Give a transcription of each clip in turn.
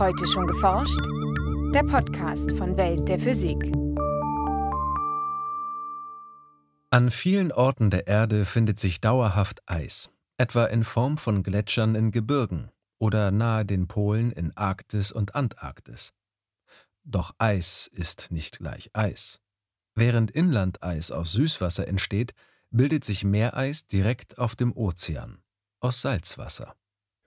Heute schon geforscht? Der Podcast von Welt der Physik. An vielen Orten der Erde findet sich dauerhaft Eis, etwa in Form von Gletschern in Gebirgen oder nahe den Polen in Arktis und Antarktis. Doch Eis ist nicht gleich Eis. Während Inlandeis aus Süßwasser entsteht, bildet sich Meereis direkt auf dem Ozean aus Salzwasser.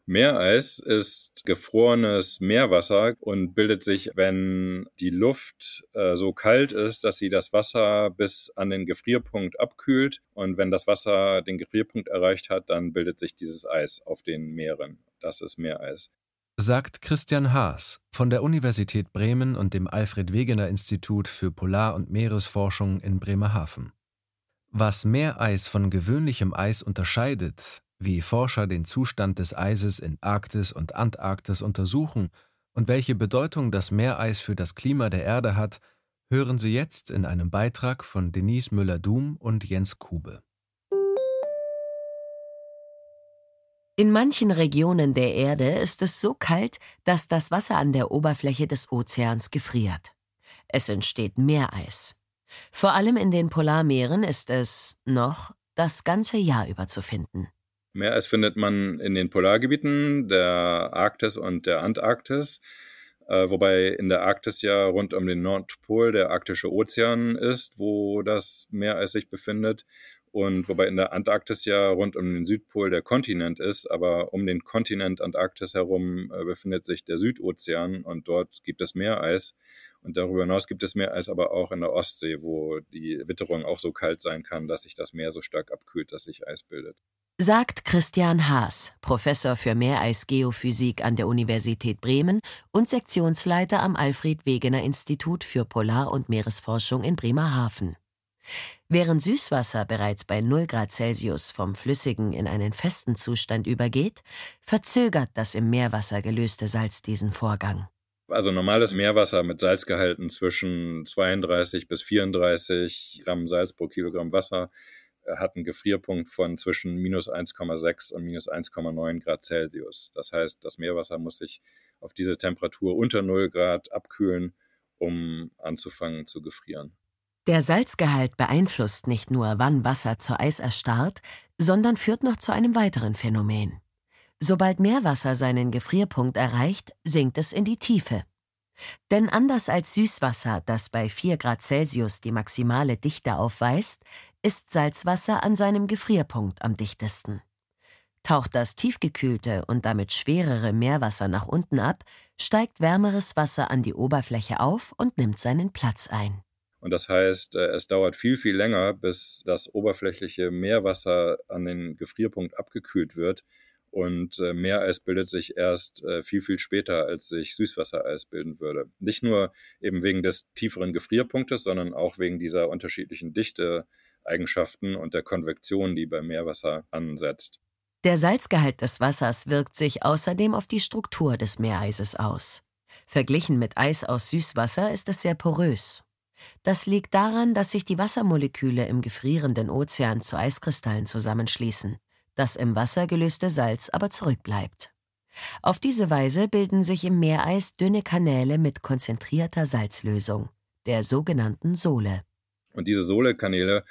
Meereis ist gefrorenes Meerwasser und bildet sich, wenn die Luft äh, so kalt ist, dass sie das Wasser bis an den Gefrierpunkt abkühlt. Und wenn das Wasser den Gefrierpunkt erreicht hat, dann bildet sich dieses Eis auf den Meeren. Das ist Meereis. Sagt Christian Haas von der Universität Bremen und dem Alfred Wegener Institut für Polar- und Meeresforschung in Bremerhaven. Was Meereis von gewöhnlichem Eis unterscheidet, wie Forscher den Zustand des Eises in Arktis und Antarktis untersuchen und welche Bedeutung das Meereis für das Klima der Erde hat, hören Sie jetzt in einem Beitrag von Denise Müller-Dum und Jens Kube. In manchen Regionen der Erde ist es so kalt, dass das Wasser an der Oberfläche des Ozeans gefriert. Es entsteht Meereis. Vor allem in den Polarmeeren ist es noch das ganze Jahr über zu finden. Meereis findet man in den Polargebieten der Arktis und der Antarktis, äh, wobei in der Arktis ja rund um den Nordpol der arktische Ozean ist, wo das Meereis sich befindet. Und wobei in der Antarktis ja rund um den Südpol der Kontinent ist, aber um den Kontinent Antarktis herum äh, befindet sich der Südozean und dort gibt es Meereis. Und darüber hinaus gibt es Meereis aber auch in der Ostsee, wo die Witterung auch so kalt sein kann, dass sich das Meer so stark abkühlt, dass sich Eis bildet sagt Christian Haas, Professor für Meereisgeophysik an der Universität Bremen und Sektionsleiter am Alfred Wegener Institut für Polar- und Meeresforschung in Bremerhaven. Während Süßwasser bereits bei 0 Grad Celsius vom flüssigen in einen festen Zustand übergeht, verzögert das im Meerwasser gelöste Salz diesen Vorgang. Also normales Meerwasser mit Salzgehalten zwischen 32 bis 34 Gramm Salz pro Kilogramm Wasser hat einen Gefrierpunkt von zwischen minus 1,6 und minus 1,9 Grad Celsius. Das heißt, das Meerwasser muss sich auf diese Temperatur unter 0 Grad abkühlen, um anzufangen zu gefrieren. Der Salzgehalt beeinflusst nicht nur, wann Wasser zu Eis erstarrt, sondern führt noch zu einem weiteren Phänomen. Sobald Meerwasser seinen Gefrierpunkt erreicht, sinkt es in die Tiefe. Denn anders als Süßwasser, das bei 4 Grad Celsius die maximale Dichte aufweist, ist Salzwasser an seinem Gefrierpunkt am dichtesten. Taucht das tiefgekühlte und damit schwerere Meerwasser nach unten ab, steigt wärmeres Wasser an die Oberfläche auf und nimmt seinen Platz ein. Und das heißt, äh, es dauert viel, viel länger, bis das oberflächliche Meerwasser an den Gefrierpunkt abgekühlt wird, und äh, Meereis bildet sich erst äh, viel, viel später, als sich Süßwassereis bilden würde. Nicht nur eben wegen des tieferen Gefrierpunktes, sondern auch wegen dieser unterschiedlichen Dichteeigenschaften und der Konvektion, die beim Meerwasser ansetzt. Der Salzgehalt des Wassers wirkt sich außerdem auf die Struktur des Meereises aus. Verglichen mit Eis aus Süßwasser ist es sehr porös. Das liegt daran, dass sich die Wassermoleküle im gefrierenden Ozean zu Eiskristallen zusammenschließen das im Wasser gelöste Salz aber zurückbleibt. Auf diese Weise bilden sich im Meereis dünne Kanäle mit konzentrierter Salzlösung, der sogenannten Sohle. Und diese Sohlekanäle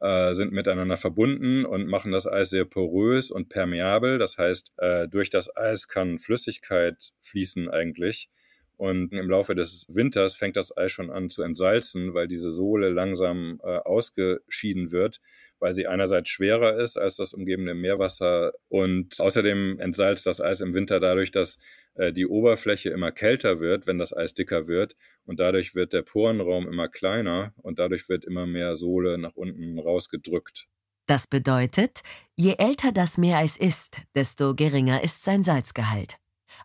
äh, sind miteinander verbunden und machen das Eis sehr porös und permeabel. Das heißt, äh, durch das Eis kann Flüssigkeit fließen eigentlich. Und im Laufe des Winters fängt das Eis schon an zu entsalzen, weil diese Sohle langsam äh, ausgeschieden wird weil sie einerseits schwerer ist als das umgebende Meerwasser und außerdem entsalzt das Eis im Winter dadurch, dass äh, die Oberfläche immer kälter wird, wenn das Eis dicker wird und dadurch wird der Porenraum immer kleiner und dadurch wird immer mehr Sohle nach unten rausgedrückt. Das bedeutet, je älter das Meereis ist, desto geringer ist sein Salzgehalt.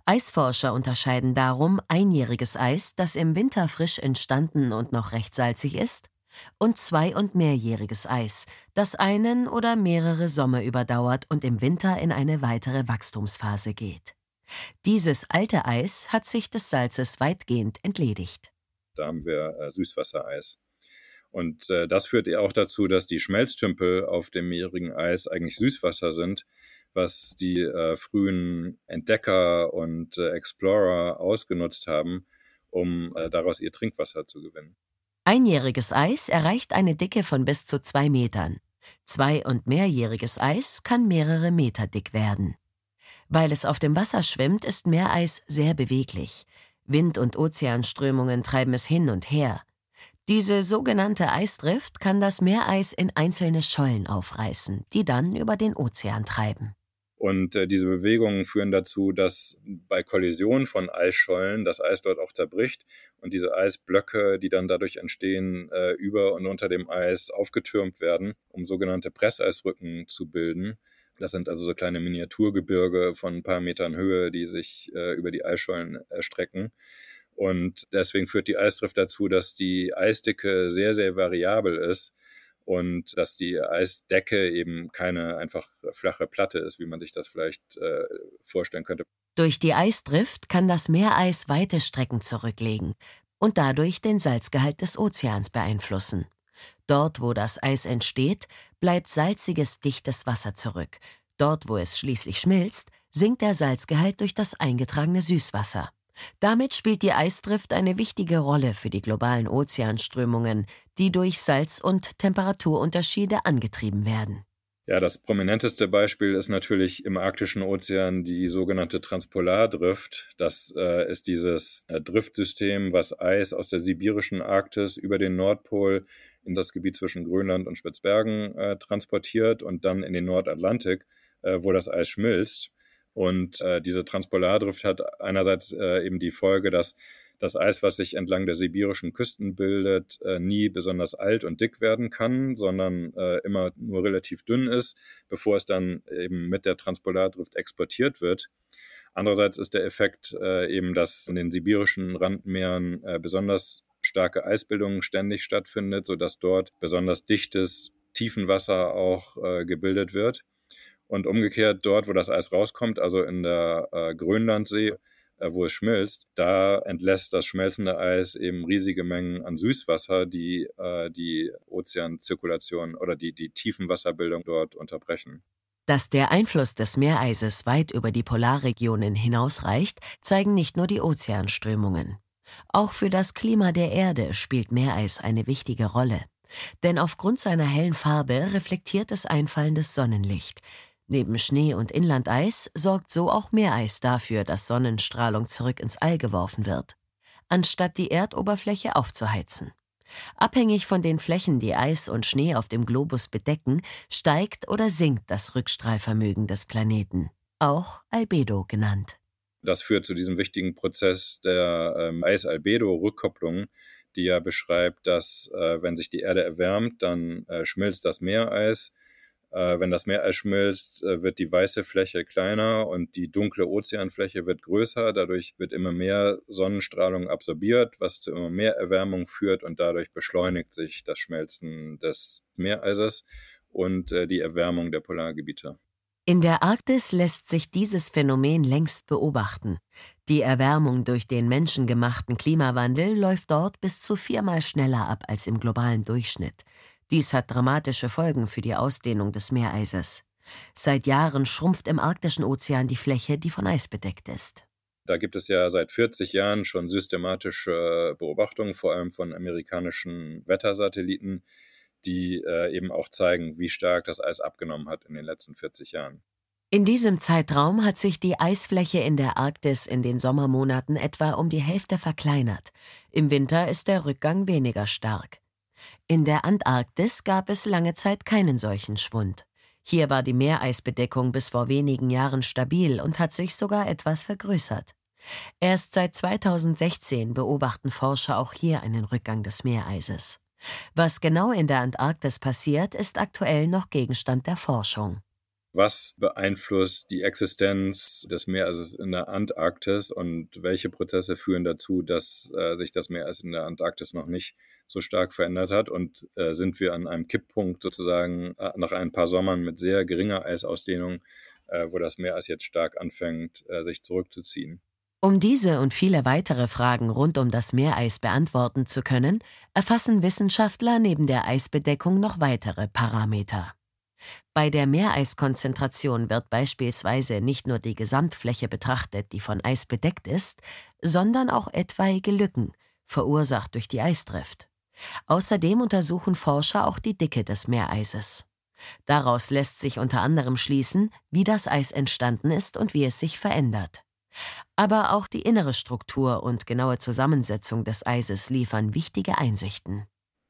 Eisforscher unterscheiden darum einjähriges Eis, das im Winter frisch entstanden und noch recht salzig ist, und zwei- und mehrjähriges Eis, das einen oder mehrere Sommer überdauert und im Winter in eine weitere Wachstumsphase geht. Dieses alte Eis hat sich des Salzes weitgehend entledigt. Da haben wir äh, Süßwassereis. Und äh, das führt auch dazu, dass die Schmelztümpel auf dem meerigen Eis eigentlich Süßwasser sind, was die äh, frühen Entdecker und äh, Explorer ausgenutzt haben, um äh, daraus ihr Trinkwasser zu gewinnen. Einjähriges Eis erreicht eine Dicke von bis zu zwei Metern. Zwei- und mehrjähriges Eis kann mehrere Meter dick werden. Weil es auf dem Wasser schwimmt, ist Meereis sehr beweglich. Wind- und Ozeanströmungen treiben es hin und her. Diese sogenannte Eisdrift kann das Meereis in einzelne Schollen aufreißen, die dann über den Ozean treiben. Und äh, diese Bewegungen führen dazu, dass bei Kollision von Eisschollen das Eis dort auch zerbricht und diese Eisblöcke, die dann dadurch entstehen, äh, über und unter dem Eis aufgetürmt werden, um sogenannte Presseisrücken zu bilden. Das sind also so kleine Miniaturgebirge von ein paar Metern Höhe, die sich äh, über die Eisschollen erstrecken. Und deswegen führt die Eisdrift dazu, dass die Eisdicke sehr, sehr variabel ist und dass die Eisdecke eben keine einfach flache Platte ist, wie man sich das vielleicht äh, vorstellen könnte. Durch die Eisdrift kann das Meereis weite Strecken zurücklegen und dadurch den Salzgehalt des Ozeans beeinflussen. Dort, wo das Eis entsteht, bleibt salziges, dichtes Wasser zurück. Dort, wo es schließlich schmilzt, sinkt der Salzgehalt durch das eingetragene Süßwasser. Damit spielt die Eisdrift eine wichtige Rolle für die globalen Ozeanströmungen, die durch Salz- und Temperaturunterschiede angetrieben werden. Ja, das prominenteste Beispiel ist natürlich im arktischen Ozean die sogenannte Transpolardrift. Das äh, ist dieses äh, Driftsystem, was Eis aus der sibirischen Arktis über den Nordpol in das Gebiet zwischen Grönland und Spitzbergen äh, transportiert und dann in den Nordatlantik, äh, wo das Eis schmilzt. Und äh, diese Transpolardrift hat einerseits äh, eben die Folge, dass das Eis, was sich entlang der sibirischen Küsten bildet, äh, nie besonders alt und dick werden kann, sondern äh, immer nur relativ dünn ist, bevor es dann eben mit der Transpolardrift exportiert wird. Andererseits ist der Effekt äh, eben, dass in den sibirischen Randmeeren äh, besonders starke Eisbildung ständig stattfindet, sodass dort besonders dichtes Tiefenwasser auch äh, gebildet wird. Und umgekehrt dort, wo das Eis rauskommt, also in der äh, Grönlandsee, äh, wo es schmilzt, da entlässt das schmelzende Eis eben riesige Mengen an Süßwasser, die äh, die Ozeanzirkulation oder die, die Tiefenwasserbildung dort unterbrechen. Dass der Einfluss des Meereises weit über die Polarregionen hinausreicht, zeigen nicht nur die Ozeanströmungen. Auch für das Klima der Erde spielt Meereis eine wichtige Rolle. Denn aufgrund seiner hellen Farbe reflektiert es einfallendes Sonnenlicht. Neben Schnee und Inlandeis sorgt so auch Meereis dafür, dass Sonnenstrahlung zurück ins All geworfen wird, anstatt die Erdoberfläche aufzuheizen. Abhängig von den Flächen, die Eis und Schnee auf dem Globus bedecken, steigt oder sinkt das Rückstrahlvermögen des Planeten, auch Albedo genannt. Das führt zu diesem wichtigen Prozess der ähm, Eis-Albedo-Rückkopplung, die ja beschreibt, dass äh, wenn sich die Erde erwärmt, dann äh, schmilzt das Meereis. Äh, wenn das Meereis schmilzt, äh, wird die weiße Fläche kleiner und die dunkle Ozeanfläche wird größer. Dadurch wird immer mehr Sonnenstrahlung absorbiert, was zu immer mehr Erwärmung führt und dadurch beschleunigt sich das Schmelzen des Meereises und äh, die Erwärmung der Polargebiete. In der Arktis lässt sich dieses Phänomen längst beobachten. Die Erwärmung durch den menschengemachten Klimawandel läuft dort bis zu viermal schneller ab als im globalen Durchschnitt. Dies hat dramatische Folgen für die Ausdehnung des Meereises. Seit Jahren schrumpft im arktischen Ozean die Fläche, die von Eis bedeckt ist. Da gibt es ja seit 40 Jahren schon systematische Beobachtungen, vor allem von amerikanischen Wettersatelliten, die äh, eben auch zeigen, wie stark das Eis abgenommen hat in den letzten 40 Jahren. In diesem Zeitraum hat sich die Eisfläche in der Arktis in den Sommermonaten etwa um die Hälfte verkleinert. Im Winter ist der Rückgang weniger stark. In der Antarktis gab es lange Zeit keinen solchen Schwund. Hier war die Meereisbedeckung bis vor wenigen Jahren stabil und hat sich sogar etwas vergrößert. Erst seit 2016 beobachten Forscher auch hier einen Rückgang des Meereises. Was genau in der Antarktis passiert, ist aktuell noch Gegenstand der Forschung. Was beeinflusst die Existenz des Meeres in der Antarktis und welche Prozesse führen dazu, dass äh, sich das Meereis in der Antarktis noch nicht so stark verändert hat? Und äh, sind wir an einem Kipppunkt sozusagen äh, nach ein paar Sommern mit sehr geringer Eisausdehnung, äh, wo das Meereis jetzt stark anfängt, äh, sich zurückzuziehen? Um diese und viele weitere Fragen rund um das Meereis beantworten zu können, erfassen Wissenschaftler neben der Eisbedeckung noch weitere Parameter. Bei der Meereiskonzentration wird beispielsweise nicht nur die Gesamtfläche betrachtet, die von Eis bedeckt ist, sondern auch etwaige Lücken, verursacht durch die Eisdrift. Außerdem untersuchen Forscher auch die Dicke des Meereises. Daraus lässt sich unter anderem schließen, wie das Eis entstanden ist und wie es sich verändert. Aber auch die innere Struktur und genaue Zusammensetzung des Eises liefern wichtige Einsichten.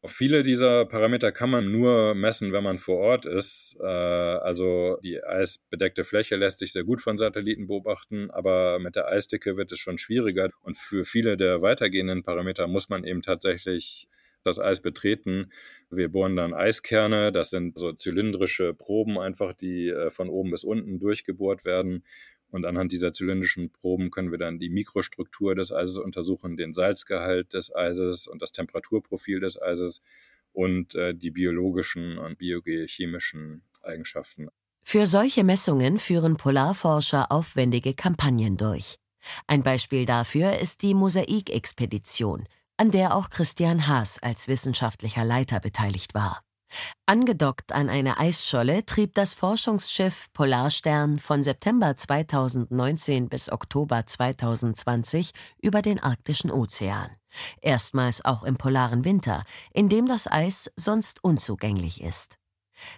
Viele dieser Parameter kann man nur messen, wenn man vor Ort ist. Äh, also die eisbedeckte Fläche lässt sich sehr gut von Satelliten beobachten, aber mit der Eisdicke wird es schon schwieriger. Und für viele der weitergehenden Parameter muss man eben tatsächlich das Eis betreten. Wir bohren dann Eiskerne, das sind so zylindrische Proben einfach, die äh, von oben bis unten durchgebohrt werden. Und anhand dieser zylindrischen Proben können wir dann die Mikrostruktur des Eises untersuchen, den Salzgehalt des Eises und das Temperaturprofil des Eises und äh, die biologischen und biogeochemischen Eigenschaften. Für solche Messungen führen Polarforscher aufwendige Kampagnen durch. Ein Beispiel dafür ist die Mosaik-Expedition, an der auch Christian Haas als wissenschaftlicher Leiter beteiligt war. Angedockt an eine Eisscholle trieb das Forschungsschiff Polarstern von September 2019 bis Oktober 2020 über den arktischen Ozean. Erstmals auch im polaren Winter, in dem das Eis sonst unzugänglich ist.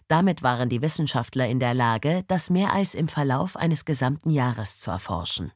Damit waren die Wissenschaftler in der Lage, das Meereis im Verlauf eines gesamten Jahres zu erforschen.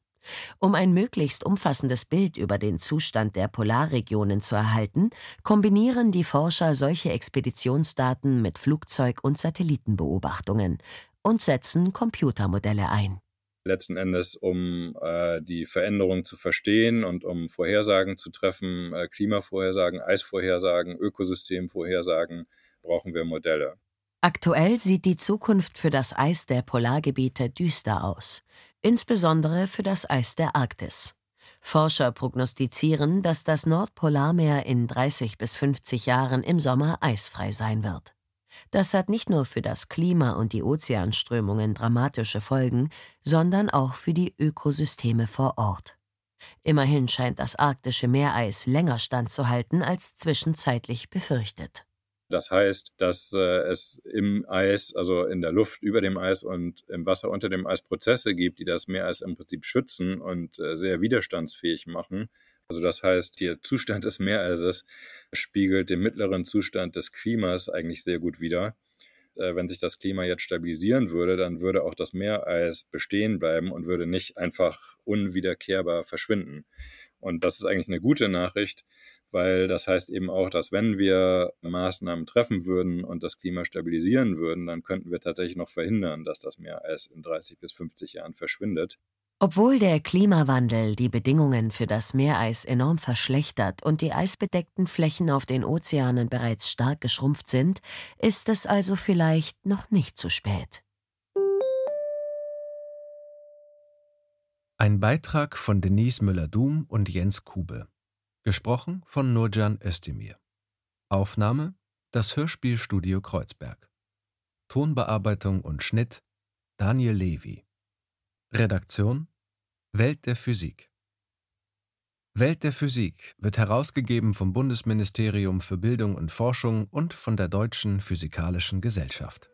Um ein möglichst umfassendes Bild über den Zustand der Polarregionen zu erhalten, kombinieren die Forscher solche Expeditionsdaten mit Flugzeug- und Satellitenbeobachtungen und setzen Computermodelle ein. Letzten Endes, um äh, die Veränderung zu verstehen und um Vorhersagen zu treffen, äh, Klimavorhersagen, Eisvorhersagen, Ökosystemvorhersagen, brauchen wir Modelle. Aktuell sieht die Zukunft für das Eis der Polargebiete düster aus insbesondere für das Eis der Arktis. Forscher prognostizieren, dass das Nordpolarmeer in 30 bis 50 Jahren im Sommer eisfrei sein wird. Das hat nicht nur für das Klima und die Ozeanströmungen dramatische Folgen, sondern auch für die Ökosysteme vor Ort. Immerhin scheint das arktische Meereis länger standzuhalten als zwischenzeitlich befürchtet. Das heißt, dass äh, es im Eis, also in der Luft über dem Eis und im Wasser unter dem Eis Prozesse gibt, die das Meereis im Prinzip schützen und äh, sehr widerstandsfähig machen. Also das heißt, der Zustand des Meereises spiegelt den mittleren Zustand des Klimas eigentlich sehr gut wider. Äh, wenn sich das Klima jetzt stabilisieren würde, dann würde auch das Meereis bestehen bleiben und würde nicht einfach unwiederkehrbar verschwinden. Und das ist eigentlich eine gute Nachricht, weil das heißt eben auch, dass wenn wir Maßnahmen treffen würden und das Klima stabilisieren würden, dann könnten wir tatsächlich noch verhindern, dass das Meereis in 30 bis 50 Jahren verschwindet. Obwohl der Klimawandel die Bedingungen für das Meereis enorm verschlechtert und die eisbedeckten Flächen auf den Ozeanen bereits stark geschrumpft sind, ist es also vielleicht noch nicht zu spät. Ein Beitrag von Denise Müller-Dum und Jens Kube. Gesprochen von Nurcan Özdemir. Aufnahme das Hörspielstudio Kreuzberg. Tonbearbeitung und Schnitt Daniel Levy. Redaktion Welt der Physik. Welt der Physik wird herausgegeben vom Bundesministerium für Bildung und Forschung und von der Deutschen Physikalischen Gesellschaft.